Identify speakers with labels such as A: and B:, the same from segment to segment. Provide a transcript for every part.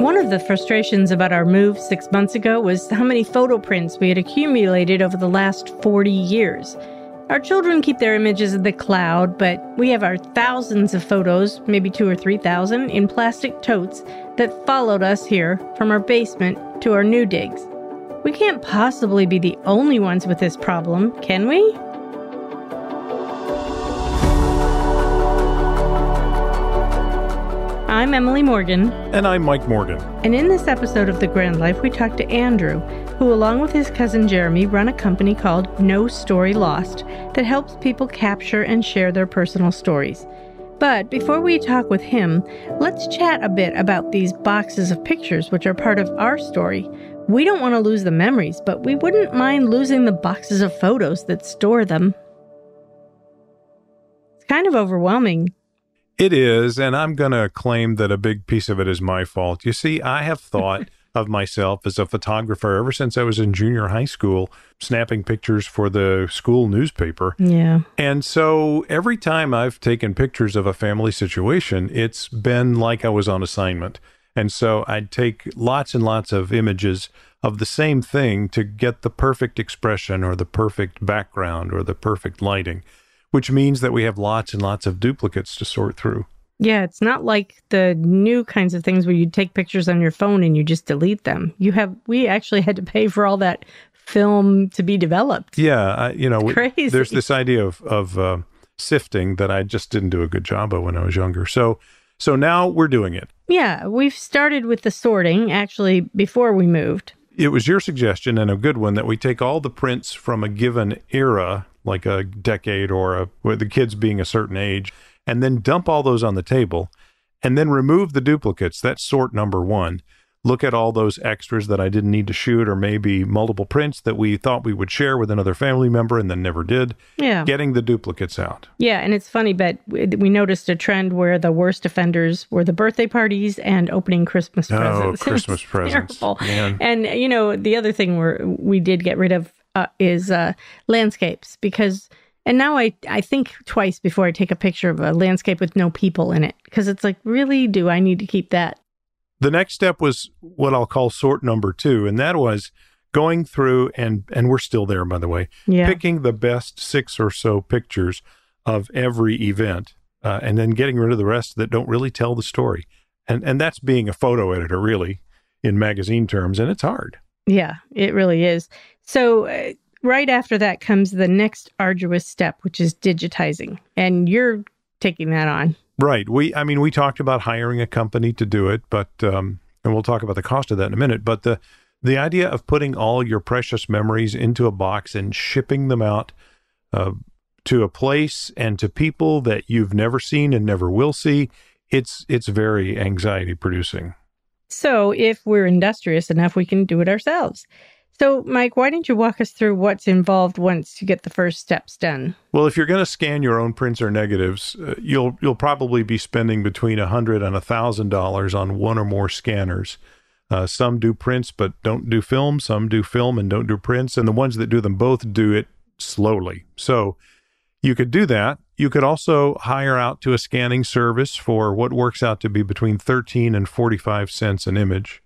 A: One of the frustrations about our move six months ago was how many photo prints we had accumulated over the last 40 years. Our children keep their images in the cloud, but we have our thousands of photos, maybe two or three thousand, in plastic totes that followed us here from our basement to our new digs. We can't possibly be the only ones with this problem, can we? I'm Emily Morgan.
B: And I'm Mike Morgan.
A: And in this episode of The Grand Life, we talk to Andrew, who, along with his cousin Jeremy, run a company called No Story Lost that helps people capture and share their personal stories. But before we talk with him, let's chat a bit about these boxes of pictures, which are part of our story. We don't want to lose the memories, but we wouldn't mind losing the boxes of photos that store them. It's kind of overwhelming
B: it is, and I'm going to claim that a big piece of it is my fault. You see, I have thought of myself as a photographer ever since I was in junior high school, snapping pictures for the school newspaper.
A: Yeah.
B: And so every time I've taken pictures of a family situation, it's been like I was on assignment. And so I'd take lots and lots of images of the same thing to get the perfect expression or the perfect background or the perfect lighting which means that we have lots and lots of duplicates to sort through.
A: Yeah, it's not like the new kinds of things where you take pictures on your phone and you just delete them. You have we actually had to pay for all that film to be developed.
B: Yeah, I, you know, we, there's this idea of of uh, sifting that I just didn't do a good job of when I was younger. So so now we're doing it.
A: Yeah, we've started with the sorting actually before we moved.
B: It was your suggestion and a good one that we take all the prints from a given era like a decade or a, with the kids being a certain age, and then dump all those on the table and then remove the duplicates. That's sort number one. Look at all those extras that I didn't need to shoot, or maybe multiple prints that we thought we would share with another family member and then never did.
A: Yeah.
B: Getting the duplicates out.
A: Yeah. And it's funny, but we noticed a trend where the worst offenders were the birthday parties and opening Christmas
B: oh,
A: presents.
B: Christmas presents.
A: Man. And, you know, the other thing where we did get rid of uh, is uh, landscapes because and now I, I think twice before I take a picture of a landscape with no people in it because it's like, really, do I need to keep that?
B: The next step was what I'll call sort number two, and that was going through and and we're still there by the way,
A: yeah.
B: picking the best six or so pictures of every event, uh, and then getting rid of the rest that don't really tell the story, and and that's being a photo editor really in magazine terms, and it's hard.
A: Yeah, it really is. So, uh, right after that comes the next arduous step, which is digitizing. And you're taking that on.
B: Right. We, I mean, we talked about hiring a company to do it, but, um, and we'll talk about the cost of that in a minute. But the, the idea of putting all your precious memories into a box and shipping them out uh, to a place and to people that you've never seen and never will see, it's it's very anxiety producing.
A: So, if we're industrious enough, we can do it ourselves. So, Mike, why don't you walk us through what's involved once you get the first steps done?
B: Well, if you're going to scan your own prints or negatives, uh, you'll you'll probably be spending between a hundred and a thousand dollars on one or more scanners. Uh, some do prints but don't do film. Some do film and don't do prints, and the ones that do them both do it slowly. So, you could do that. You could also hire out to a scanning service for what works out to be between 13 and 45 cents an image.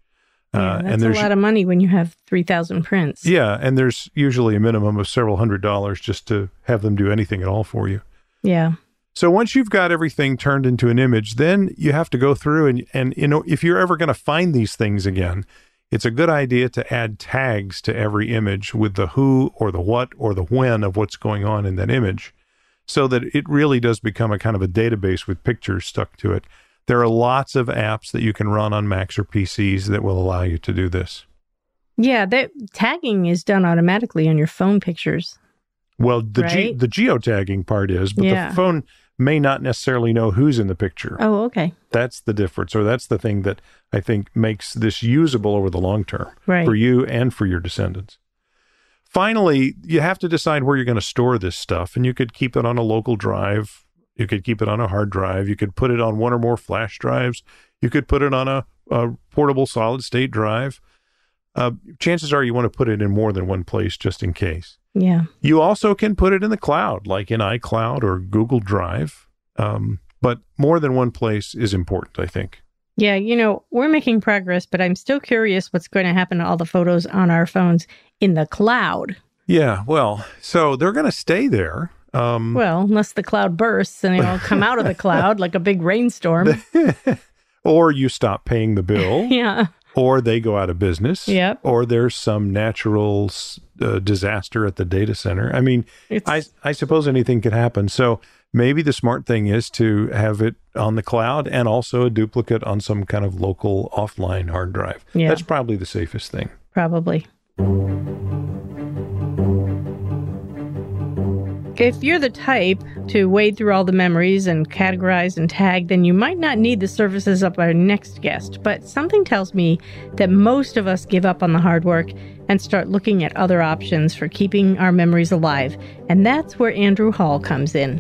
A: Yeah, uh, that's and there's a lot of money when you have 3,000 prints.
B: Yeah, and there's usually a minimum of several hundred dollars just to have them do anything at all for you.
A: Yeah.
B: So once you've got everything turned into an image, then you have to go through and and you know if you're ever going to find these things again, it's a good idea to add tags to every image with the who or the what or the when of what's going on in that image so that it really does become a kind of a database with pictures stuck to it. There are lots of apps that you can run on Macs or PCs that will allow you to do this.
A: Yeah, that tagging is done automatically on your phone pictures.
B: Well, the right? ge- the geotagging part is, but yeah. the phone may not necessarily know who's in the picture.
A: Oh, okay.
B: That's the difference, or that's the thing that I think makes this usable over the long term
A: right.
B: for you and for your descendants. Finally, you have to decide where you're going to store this stuff, and you could keep it on a local drive you could keep it on a hard drive. You could put it on one or more flash drives. You could put it on a, a portable solid state drive. Uh, chances are you want to put it in more than one place just in case.
A: Yeah.
B: You also can put it in the cloud, like in iCloud or Google Drive. Um, but more than one place is important, I think.
A: Yeah, you know, we're making progress, but I'm still curious what's going to happen to all the photos on our phones in the cloud.
B: Yeah, well, so they're going to stay there.
A: Um, well, unless the cloud bursts and it all come out of the cloud like a big rainstorm.
B: or you stop paying the bill.
A: yeah.
B: Or they go out of business.
A: Yep.
B: Or there's some natural uh, disaster at the data center. I mean, I, I suppose anything could happen. So maybe the smart thing is to have it on the cloud and also a duplicate on some kind of local offline hard drive. Yeah. That's probably the safest thing.
A: Probably. If you're the type to wade through all the memories and categorize and tag, then you might not need the services of our next guest. But something tells me that most of us give up on the hard work and start looking at other options for keeping our memories alive. And that's where Andrew Hall comes in.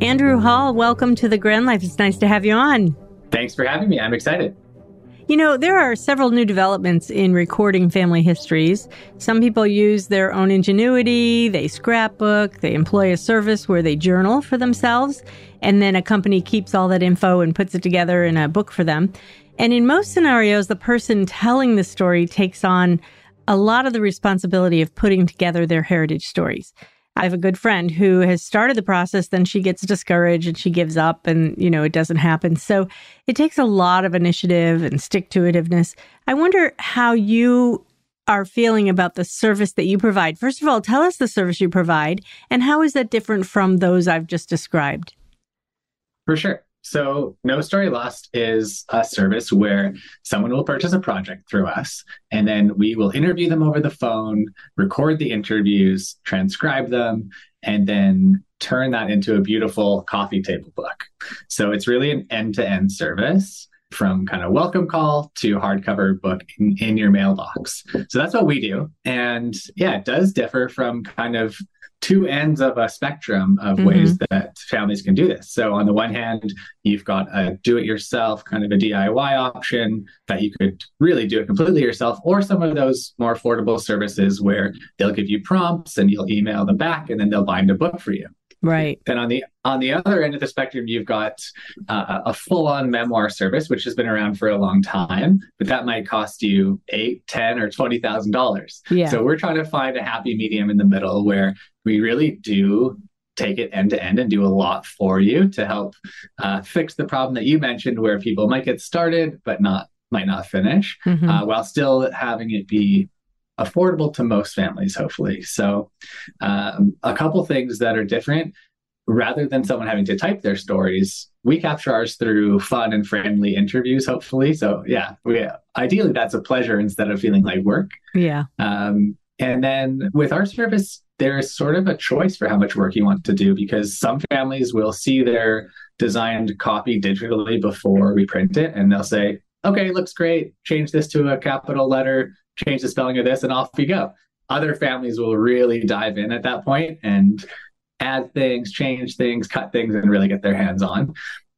A: Andrew Hall, welcome to the Grand Life. It's nice to have you on.
C: Thanks for having me. I'm excited.
A: You know, there are several new developments in recording family histories. Some people use their own ingenuity, they scrapbook, they employ a service where they journal for themselves, and then a company keeps all that info and puts it together in a book for them. And in most scenarios, the person telling the story takes on a lot of the responsibility of putting together their heritage stories. I have a good friend who has started the process, then she gets discouraged and she gives up and, you know, it doesn't happen. So it takes a lot of initiative and stick to itiveness. I wonder how you are feeling about the service that you provide. First of all, tell us the service you provide and how is that different from those I've just described?
C: For sure. So, No Story Lost is a service where someone will purchase a project through us, and then we will interview them over the phone, record the interviews, transcribe them, and then turn that into a beautiful coffee table book. So, it's really an end to end service from kind of welcome call to hardcover book in, in, your mailbox. So that's what we do. And yeah, it does differ from kind of two ends of a spectrum of mm-hmm. ways that families can do this. So, on the one hand, you've got a do it yourself kind of a DIY option that you could really do it completely yourself, or some of those more affordable services where they'll give you prompts and you'll email them back and then they'll bind a book for you.
A: Right.
C: Then on the on the other end of the spectrum, you've got uh, a full on memoir service, which has been around for a long time, but that might cost you eight, ten, or twenty thousand dollars.
A: Yeah.
C: So we're trying to find a happy medium in the middle where we really do take it end to end and do a lot for you to help uh, fix the problem that you mentioned, where people might get started but not might not finish, mm-hmm. uh, while still having it be affordable to most families, hopefully. So, um, a couple things that are different. Rather than someone having to type their stories, we capture ours through fun and friendly interviews, hopefully. So, yeah, we ideally that's a pleasure instead of feeling like work.
A: Yeah.
C: Um, and then with our service, there's sort of a choice for how much work you want to do because some families will see their designed copy digitally before we print it and they'll say, okay, looks great. Change this to a capital letter, change the spelling of this, and off we go. Other families will really dive in at that point and add things, change things, cut things, and really get their hands on.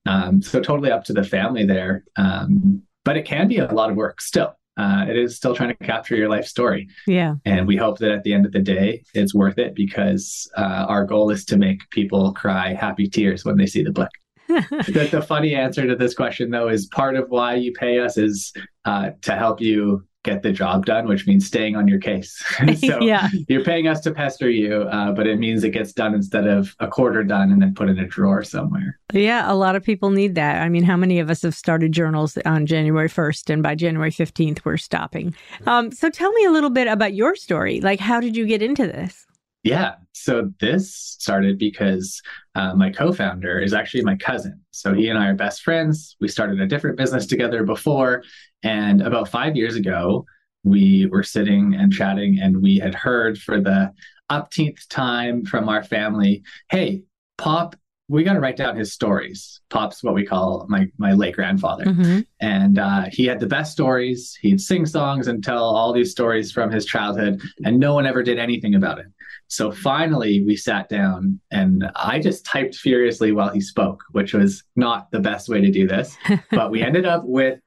C: Um, so totally up to the family there. Um, but it can be a lot of work still. Uh, it is still trying to capture your life story.
A: Yeah.
C: And we hope that at the end of the day, it's worth it because uh, our goal is to make people cry happy tears when they see the book. the, the, funny answer to this question, though, is part of why you pay us is uh, to help you get the job done, which means staying on your case. so
A: yeah.
C: you're paying us to pester you, uh, but it means it gets done instead of a quarter done and then put in a drawer somewhere.
A: Yeah, a lot of people need that. I mean, how many of us have started journals on January 1st and by January 15th we're stopping? Um, so tell me a little bit about your story. Like, how did you get into this?
C: Yeah. So this started because uh, my co founder is actually my cousin. So he and I are best friends. We started a different business together before. And about five years ago, we were sitting and chatting, and we had heard for the upteenth time from our family hey, Pop we got to write down his stories. Pop's what we call my my late grandfather, mm-hmm. and uh, he had the best stories. He'd sing songs and tell all these stories from his childhood, and no one ever did anything about it. So finally, we sat down, and I just typed furiously while he spoke, which was not the best way to do this. but we ended up with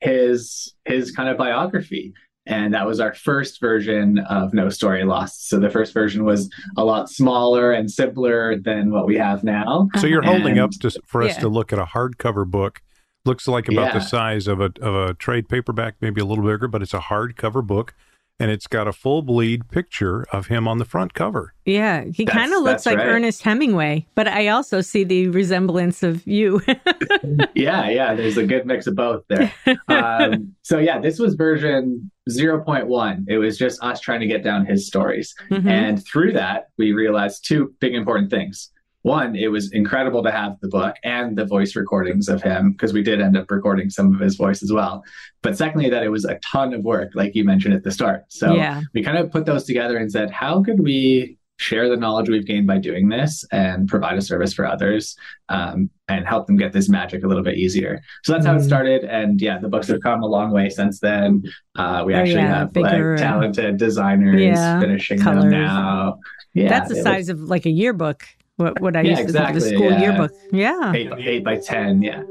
C: his his kind of biography, And that was our first version of No Story Lost. So the first version was a lot smaller and simpler than what we have now.
B: So you're holding
C: And-
B: up to, for us
A: Yeah.
B: to look at a hardcover book. Looks like about the size of a of a trade paperback, maybe a little bigger, but it's a hardcover book, and it's got a full bleed picture of him on the front cover.
A: Yeah, he kind of looks like
C: right.
A: Ernest Hemingway, but I also see the resemblance of you.
C: yeah, yeah, there's a good mix of both there. Um, so yeah, this was version 0.1. It was just us trying to get down his stories.
A: Mhm.
C: And through that, we realized two big important things. One, it was incredible to have the book and the voice recordings of him because we did end up recording some of his voice as well. But secondly, that it was a ton of work, like you mentioned at the start. So
A: yeah,
C: we kind of put those together and said, how could we share the knowledge we've gained by doing this and provide a service for others um, and help them get this magic a little bit easier? So that's how it
A: Mhm.
C: started. And yeah, the books have come a long way since then. Uh, we
A: Oh,
C: actually
A: yeah,
C: have
A: bigger
C: like talented designers
A: Yeah,
C: finishing
A: colors.
C: them now. Yeah,
A: that's the
C: it was
A: size of like a yearbook. What what I
C: Yeah,
A: used to think the
C: exactly,
A: school yearbook. Yeah.
C: Eight, eight by 10. Yeah.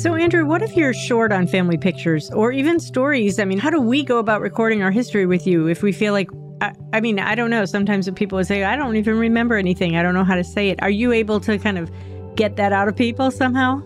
A: So, Andrew, what if you're short on family pictures or even stories? I mean, how do we go about recording our history with you if we feel like, I, I mean, I don't know. Sometimes people would say, I don't even remember anything, I don't know how to say it. Are you able to kind of get that out of people somehow?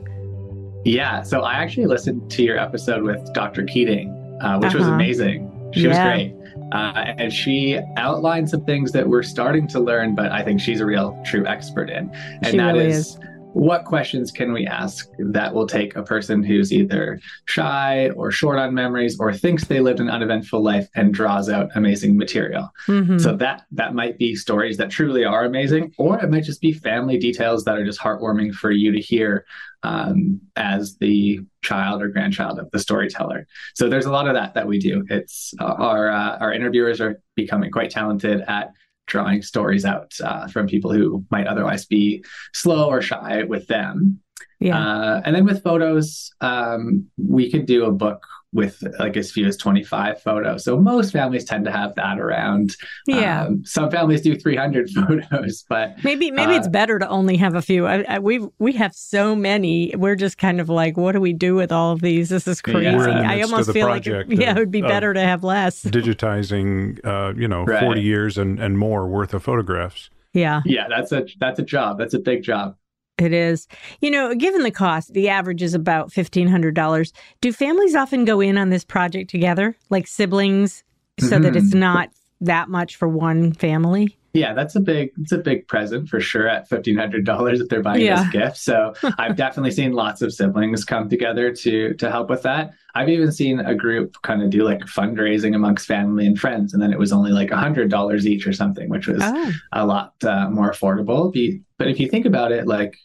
C: Yeah. So I actually listened to your episode with Dr. Keating, uh, which was
A: Uh-huh.
C: amazing. She was great. Uh, and she outlined some things that we're starting to learn, but I think she's a real true expert in. And
A: She
C: that
A: really
C: is,
A: is.
C: What questions can we ask that will take a person who's either shy or short on memories or thinks they lived an uneventful life and draws out amazing material?
A: Mhm.
C: So that that might be stories that truly are amazing, or it might just be family details that are just heartwarming for you to hear um, as the child or grandchild of the storyteller. So there's a lot of that that we do. It's uh, our uh, our interviewers are becoming quite talented at drawing stories out uh, from people who might otherwise be slow or shy with them.
A: yeah.
C: Uh, and then with photos, um, we could do a book with like as few as 25 photos. So most families tend to have that around.
A: yeah.
C: Um, some families do 300 photos, but
A: Maybe maybe it's
C: uh,
A: better to only have a few. I, I, we we have so many. We're just kind of like, what do we do with all of these? This is crazy.
C: We're in the
A: I almost feel like
B: project
A: it, yeah,
B: of-
A: it would be better to have less.
B: digitizing, uh, you know,
C: Right.
B: 40 years and, and more worth of photographs.
A: Yeah.
C: yeah, that's a that's a job. That's a big job.
A: It is. You know, given the cost, the average is about $1,500. Do families often go in on this project together, like siblings, so that it's
C: Mhm.
A: not that much for one family?
C: Yeah, that's a big it's a big present for sure at fifteen hundred dollars if they're buying
A: Yeah.
C: this gift. So I've definitely seen lots of siblings come together to to help with that. I've even seen a group kind of do like fundraising amongst family and friends, and then it was only like a hundred dollars each or something, which was
A: Oh,
C: a lot uh, more affordable. But if you think about it, like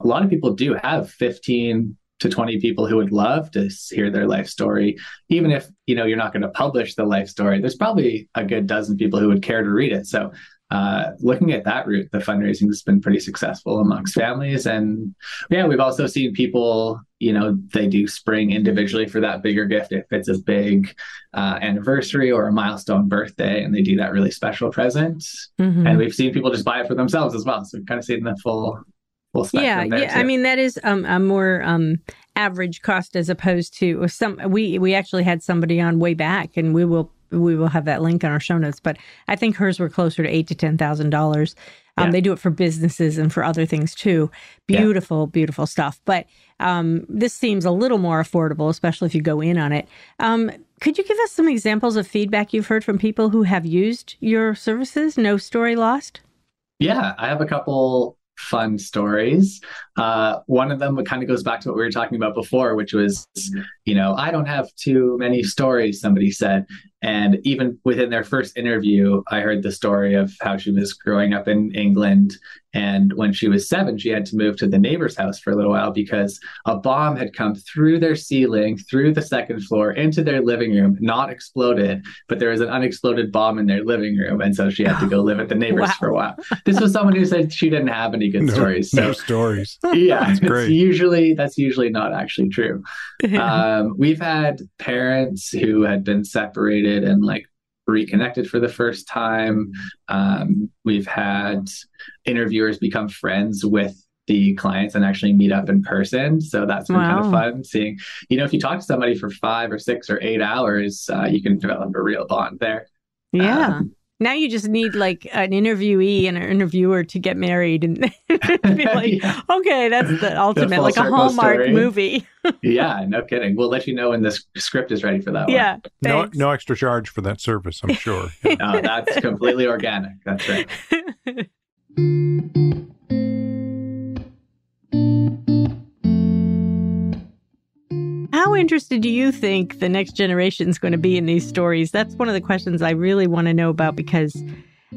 C: a lot of people do have 15 to 20 people who would love to hear their life story. Even if, you know, you're not going to publish the life story, there's probably a good dozen people who would care to read it. So uh, looking at that route, the fundraising has been pretty successful amongst families. And yeah, we've also seen people, you know, they do spring individually for that bigger gift if it's a big uh, anniversary or a milestone birthday, and they do that really special present
A: mhm.
C: and we've seen people just buy it for themselves as well. So we've kind of seen the full full spectrum.
A: yeah, yeah. I mean, that is um, a more um, average cost as opposed to some. We we actually had somebody on way back, and we will we will have that link on our show notes. But I think hers were closer to eight to ten thousand dollars. Um,
C: Yeah.
A: They do it for businesses and for other things too.
C: Yeah.
A: Beautiful, beautiful stuff. But um, this seems a little more affordable, especially if you go in on it. Um, could you give us some examples of feedback you've heard from people who have used your services? No story lost.
C: yeah, I have a couple fun stories. Uh, one of them kind of goes back to what we were talking about before, which was, you know, I don't have too many stories. Somebody said, and even within their first interview, I heard the story of how she was growing up in England. And when she was seven, she had to move to the neighbor's house for a little while because a bomb had come through their ceiling, through the second floor, into their living room, not exploded, but there was an unexploded bomb in their living room. And so she had to go live at the neighbor's
A: Wow.
C: for a while. This was someone who said she didn't have any good
B: No,
C: stories.
B: no stories.
C: yeah,
B: That's
C: it's
B: great.
C: usually that's usually not actually true. Um, we've had parents who had been separated and like reconnected for the first time. Um, we've had interviewers become friends with the clients and actually meet up in person. So that's been wow. kind of fun seeing, you know, if you talk to somebody for five or six or eight hours, uh, you can develop a real bond there.
A: Yeah. Um, now you just need like an interviewee and an interviewer to get married and be like, yeah. okay, that's the ultimate, the like a Hallmark story. movie.
C: yeah, no kidding. We'll let you know when the script is ready for that
A: yeah,
C: one.
B: No, no extra charge for that service, I'm sure.
C: no, that's completely organic. That's right.
A: Interested do you think the next generation is going to be in these stories? That's one of the questions I really want to know about because,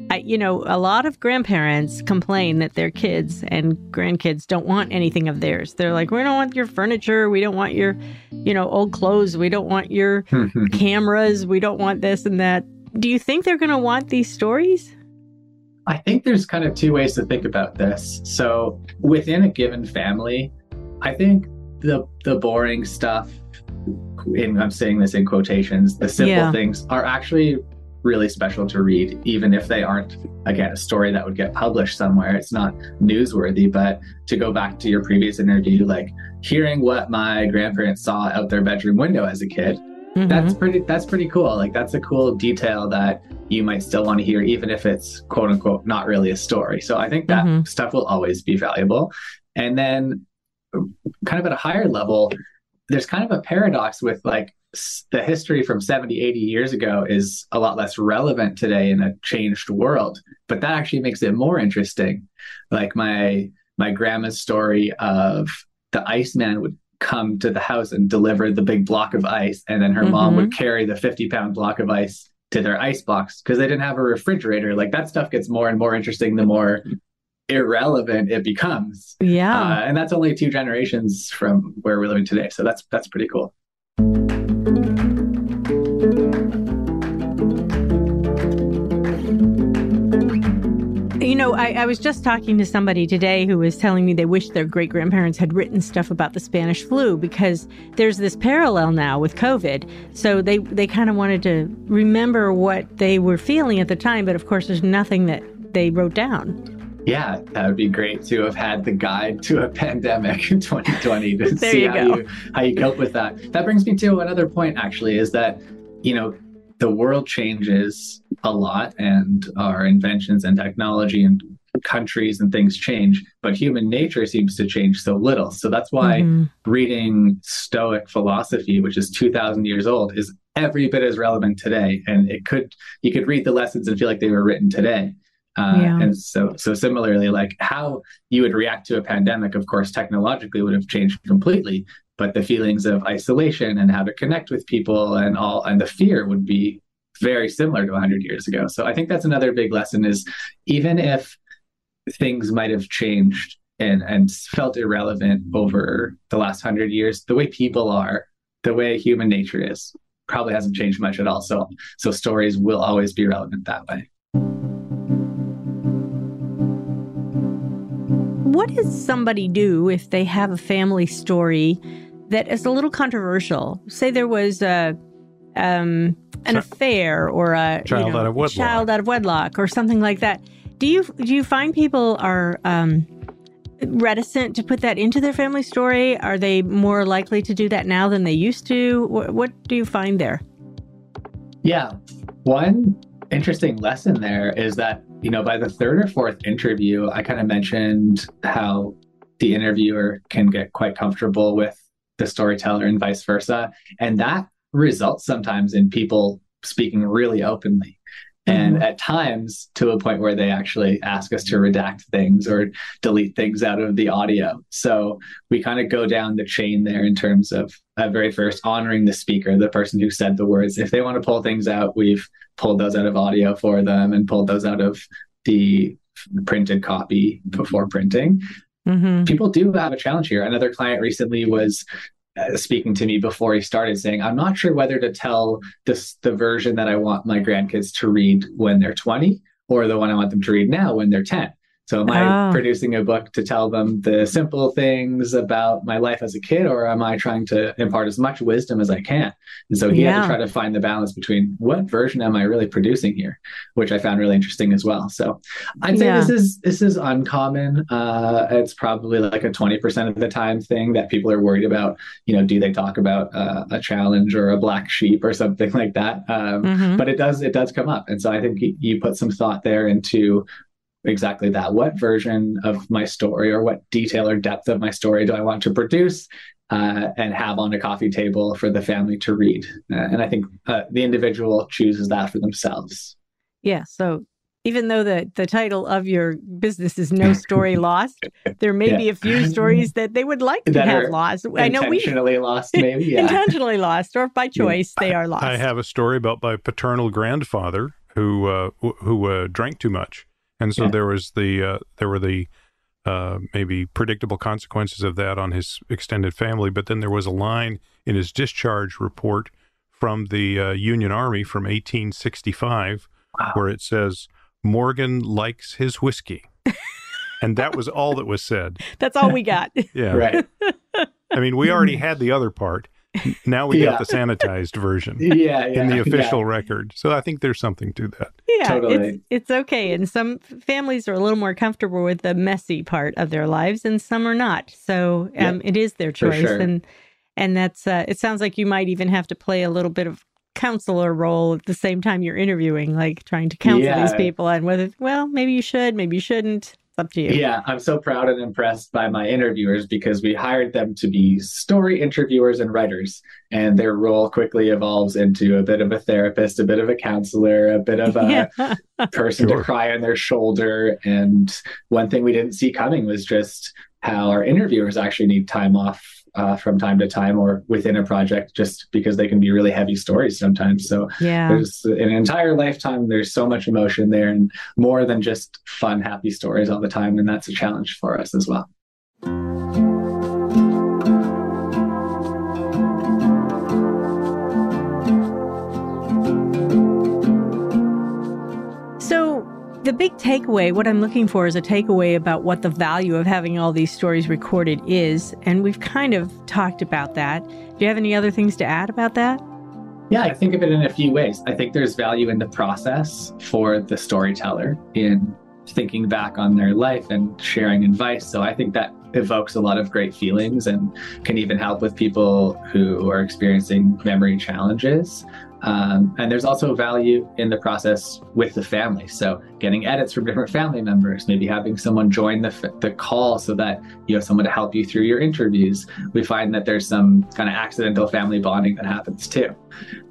A: I, you know, a lot of grandparents complain that their kids and grandkids don't want anything of theirs. They're like, we don't want your furniture. We don't want your, you know, old clothes. We don't want your cameras. We don't want this and that. Do you think they're going to want these stories?
C: I think there's kind of two ways to think about this. So within a given family, I think the the boring stuff and I'm saying this in quotations, the simple yeah. things are actually really special to read, even if they aren't, again, a story that would get published somewhere. It's not newsworthy, but to go back to your previous interview, like hearing what my grandparents saw out their bedroom window as a kid, mm-hmm. that's pretty, that's pretty cool. Like that's a cool detail that you might still want to hear, even if it's quote unquote not really a story. So I think that mm-hmm. stuff will always be valuable. And then kind of at a higher level, there's kind of a paradox with like the history from 70, 80 years ago is a lot less relevant today in a changed world. But that actually makes it more interesting. Like my my grandma's story of the Iceman would come to the house and deliver the big block of ice, and then her mm-hmm. mom would mm-hmm. carry the 50 pound block of ice to their ice box because they didn't have a refrigerator. Like that stuff gets more and more interesting the more irrelevant it becomes.
A: Yeah.
C: Uh, and that's only two generations from where we're living today. So that's that's pretty cool.
A: You know, I, I, was just talking to somebody today who was telling me they wish their great grandparents had written stuff about the Spanish flu because there's this parallel now with COVID. So they, they kind of wanted to remember what they were feeling at the time, but of course, there's nothing that they wrote down.
C: Yeah, that would be great to have had the guide to a pandemic in 2020 to see how you how you cope with that. That brings me to another point actually is that you know the world changes a lot and our inventions and technology and countries and things change, but human nature seems to change so little. So that's why mm-hmm. reading Stoic philosophy, which is 2000 years old, is every bit as relevant today and it could you could read the lessons and feel like they were written today uh, yeah. And so, so similarly, like how you would react to a pandemic, of course, technologically would have changed completely, but the feelings of isolation and how to connect with people and all, and the fear would be very similar to 100 years ago. So I think that's another big lesson is even if things might have changed and, and felt irrelevant over the last 100 years, the way people are, the way human nature is, probably hasn't changed much at all. So, so stories will always be relevant that way.
A: What does somebody do if they have a family story that is a little controversial? Say there was a um, an affair or a
B: child
A: you know,
B: out of wedlock,
A: child out of wedlock, or something like that. Do you do you find people are um, reticent to put that into their family story? Are they more likely to do that now than they used to? What, what do you find there?
C: Yeah, one interesting lesson there is that you know, by the third or fourth interview, I kind of mentioned how the interviewer can get quite comfortable with the storyteller and vice versa. And that results sometimes in people speaking really openly. And mm-hmm. at times to a point where they actually ask us to redact things or delete things out of the audio. So we kind of go down the chain there in terms of at very first honoring the speaker, the person who said the words. If they want to pull things out, we've pulled those out of audio for them and pulled those out of the printed copy before printing. Mm-hmm. People do have a challenge here. Another client recently was uh, speaking to me before he started saying, I'm not sure whether to tell this the version that I want my grandkids to read when they're 20 or the one I want them to read now when they're 10. So, am I oh. producing a book to tell them the simple things about my life as a kid, or am I trying to impart as much wisdom as I can? And so he yeah. had to try to find the balance between what version am I really producing here, which I found really interesting as well. So, I'd say yeah. this is this is uncommon. Uh, it's probably like a twenty percent of the time thing that people are worried about. You know, do they talk about uh, a challenge or a black sheep or something like that? Um, mm-hmm. But it does it does come up, and so I think you put some thought there into exactly that. What version of my story or what detail or depth of my story do I want to produce uh, and have on a coffee table for the family to read? Uh, and I think uh, the individual chooses that for themselves.
A: Yeah. So even though the, the title of your business is No Story Lost, there may yeah. be a few stories that they would like to that have lost.
C: I know we intentionally lost, maybe yeah.
A: intentionally lost, or by choice yeah. they are lost.
B: I have a story about my paternal grandfather who uh, who uh, drank too much, and so there was the uh, there were the uh, maybe predictable consequences of that on his extended family. But then there was a line in his discharge report from the uh, Union Army from 1865 wow. where it says Morgan likes his whiskey. and that was all that was said.
A: That's all we got.
B: yeah.
C: Right.
B: I mean, we already had the other part. Now we yeah. got the sanitized version.
C: Yeah,
B: yeah In the official yeah. record. So I think there's something to that.
A: Yeah. Totally. It's, it's okay. And some families are a little more comfortable with the messy part of their lives and some are not. So um, it is their choice. Sure. And and that's uh, it sounds like you might even have to play a little bit of counselor role at the same time you're interviewing, like trying to counsel yeah. these people and whether, well, maybe you should, maybe you shouldn't. It's up to you.
C: Yeah, I'm so proud and impressed by my interviewers because we hired them to be story interviewers and writers. And their role quickly evolves into a bit of a therapist, a bit of a counselor, a bit of a yeah. person sure. to cry on their shoulder. And one thing we didn't see coming was just how our interviewers actually need time off uh, from time to time or within a project just because they can be really heavy stories sometimes. So yeah. there's an entire lifetime, there's so much emotion there and more than just fun, happy stories all the time. And that's a challenge for us as well.
A: The big takeaway, what I'm looking for is a takeaway about what the value of having all these stories recorded is. And we've kind of talked about that. Do you have any other things to add about that?
C: Yeah, I think of it in a few ways. I think there's value in the process for the storyteller in thinking back on their life and sharing advice. So I think that evokes a lot of great feelings and can even help with people who are experiencing memory challenges. Um, and there's also value in the process with the family. So getting edits from different family members, maybe having someone join the, the call so that you have someone to help you through your interviews. We find that there's some kind of accidental family bonding that happens too.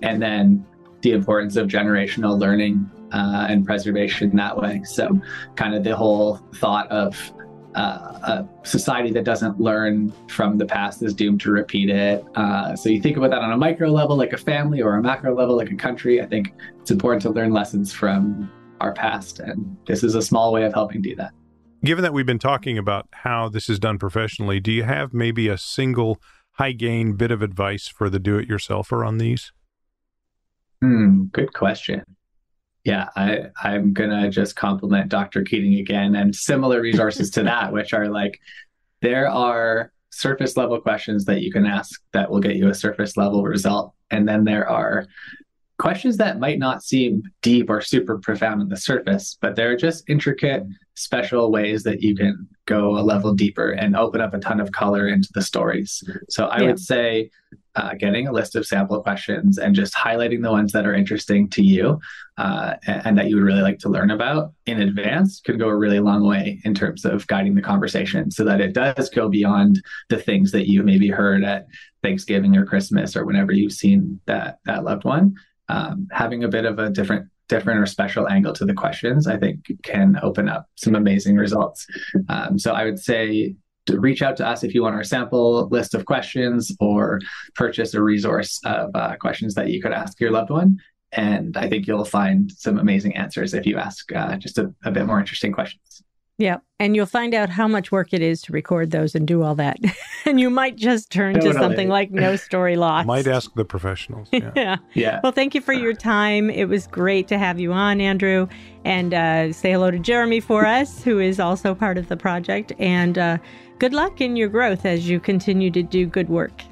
C: And then the importance of generational learning uh, and preservation that way. So kind of the whole thought of uh, a society that doesn't learn from the past is doomed to repeat it. Uh, so you think about that on a micro level, like a family, or a macro level, like a country. I think it's important to learn lessons from our past, and this is a small way of helping do that.
B: Given that we've been talking about how this is done professionally, do you have maybe a single high gain bit of advice for the do it yourselfer on these?
C: Hmm, good question. Yeah, I, I'm gonna just compliment Dr. Keating again and similar resources to that, which are like there are surface level questions that you can ask that will get you a surface level result. And then there are questions that might not seem deep or super profound on the surface, but they're just intricate, special ways that you can go a level deeper and open up a ton of color into the stories. So I yeah. would say uh, getting a list of sample questions and just highlighting the ones that are interesting to you uh, and, and, that you would really like to learn about in advance could go a really long way in terms of guiding the conversation so that it does go beyond the things that you maybe heard at Thanksgiving or Christmas or whenever you've seen that that loved one um, having a bit of a different different or special angle to the questions, I think can open up some amazing results. Um, so I would say reach out to us if you want our sample list of questions or purchase a resource of uh, questions that you could ask your loved one. And I think you'll find some amazing answers if you ask uh, just a, a bit more interesting questions.
A: Yeah. And you'll find out how much work it is to record those and do all that. and you might just turn totally. to something like No Story Lost.
B: might ask the professionals.
A: Yeah. yeah. yeah. Well, thank you for your time. It was great to have you on, Andrew. And uh, say hello to Jeremy for us, who is also part of the project. And uh, good luck in your growth as you continue to do good work.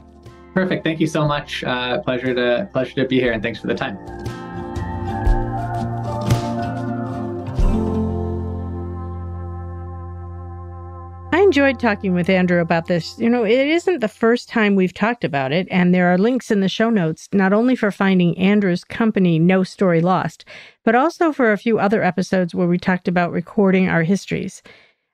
C: Perfect. Thank you so much. Uh, pleasure to pleasure to be here, and thanks for the time.
A: I enjoyed talking with Andrew about this. You know, it isn't the first time we've talked about it, and there are links in the show notes, not only for finding Andrew's company, No Story Lost, but also for a few other episodes where we talked about recording our histories.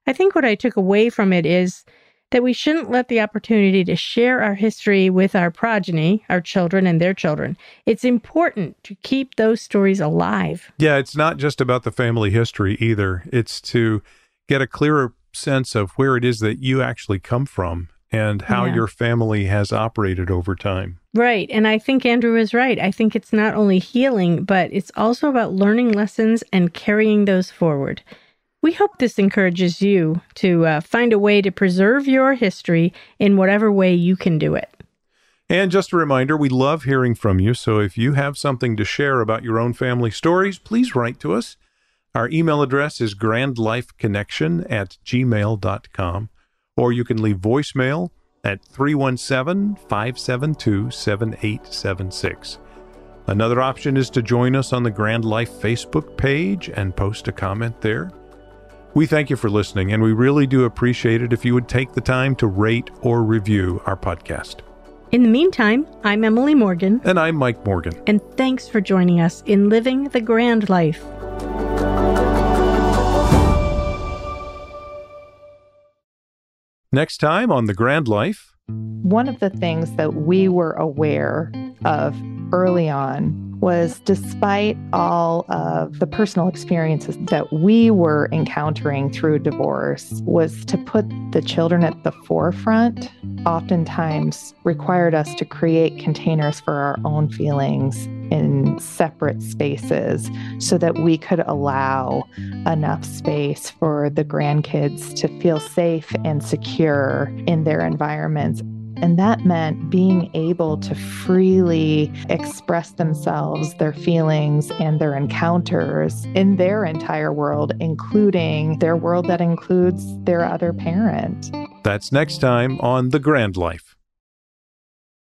A: I think what I took away from it is that we shouldn't let the opportunity to share our history with our progeny, our children, and their children. It's important to keep those stories alive.
B: Yeah, it's not just about the family history either, it's to get a clearer sense of where it is that you actually come from and how yeah. your family has operated over time.
A: Right. And I think Andrew is right. I think it's not only healing, but it's also about learning lessons and carrying those forward. We hope this encourages you to uh, find a way to preserve your history in whatever way you can do it.
B: And just a reminder, we love hearing from you. So if you have something to share about your own family stories, please write to us. Our email address is grandlifeconnection at gmail.com, or you can leave voicemail at 317 572 7876. Another option is to join us on the Grand Life Facebook page and post a comment there. We thank you for listening, and we really do appreciate it if you would take the time to rate or review our podcast.
A: In the meantime, I'm Emily Morgan.
B: And I'm Mike Morgan.
A: And thanks for joining us in Living the Grand Life.
B: Next time on The Grand Life.
D: One of the things that we were aware of early on was despite all of the personal experiences that we were encountering through divorce was to put the children at the forefront oftentimes required us to create containers for our own feelings in separate spaces so that we could allow enough space for the grandkids to feel safe and secure in their environments and that meant being able to freely express themselves, their feelings, and their encounters in their entire world, including their world that includes their other parent.
B: That's next time on The Grand Life.